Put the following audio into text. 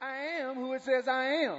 I am who it says I am.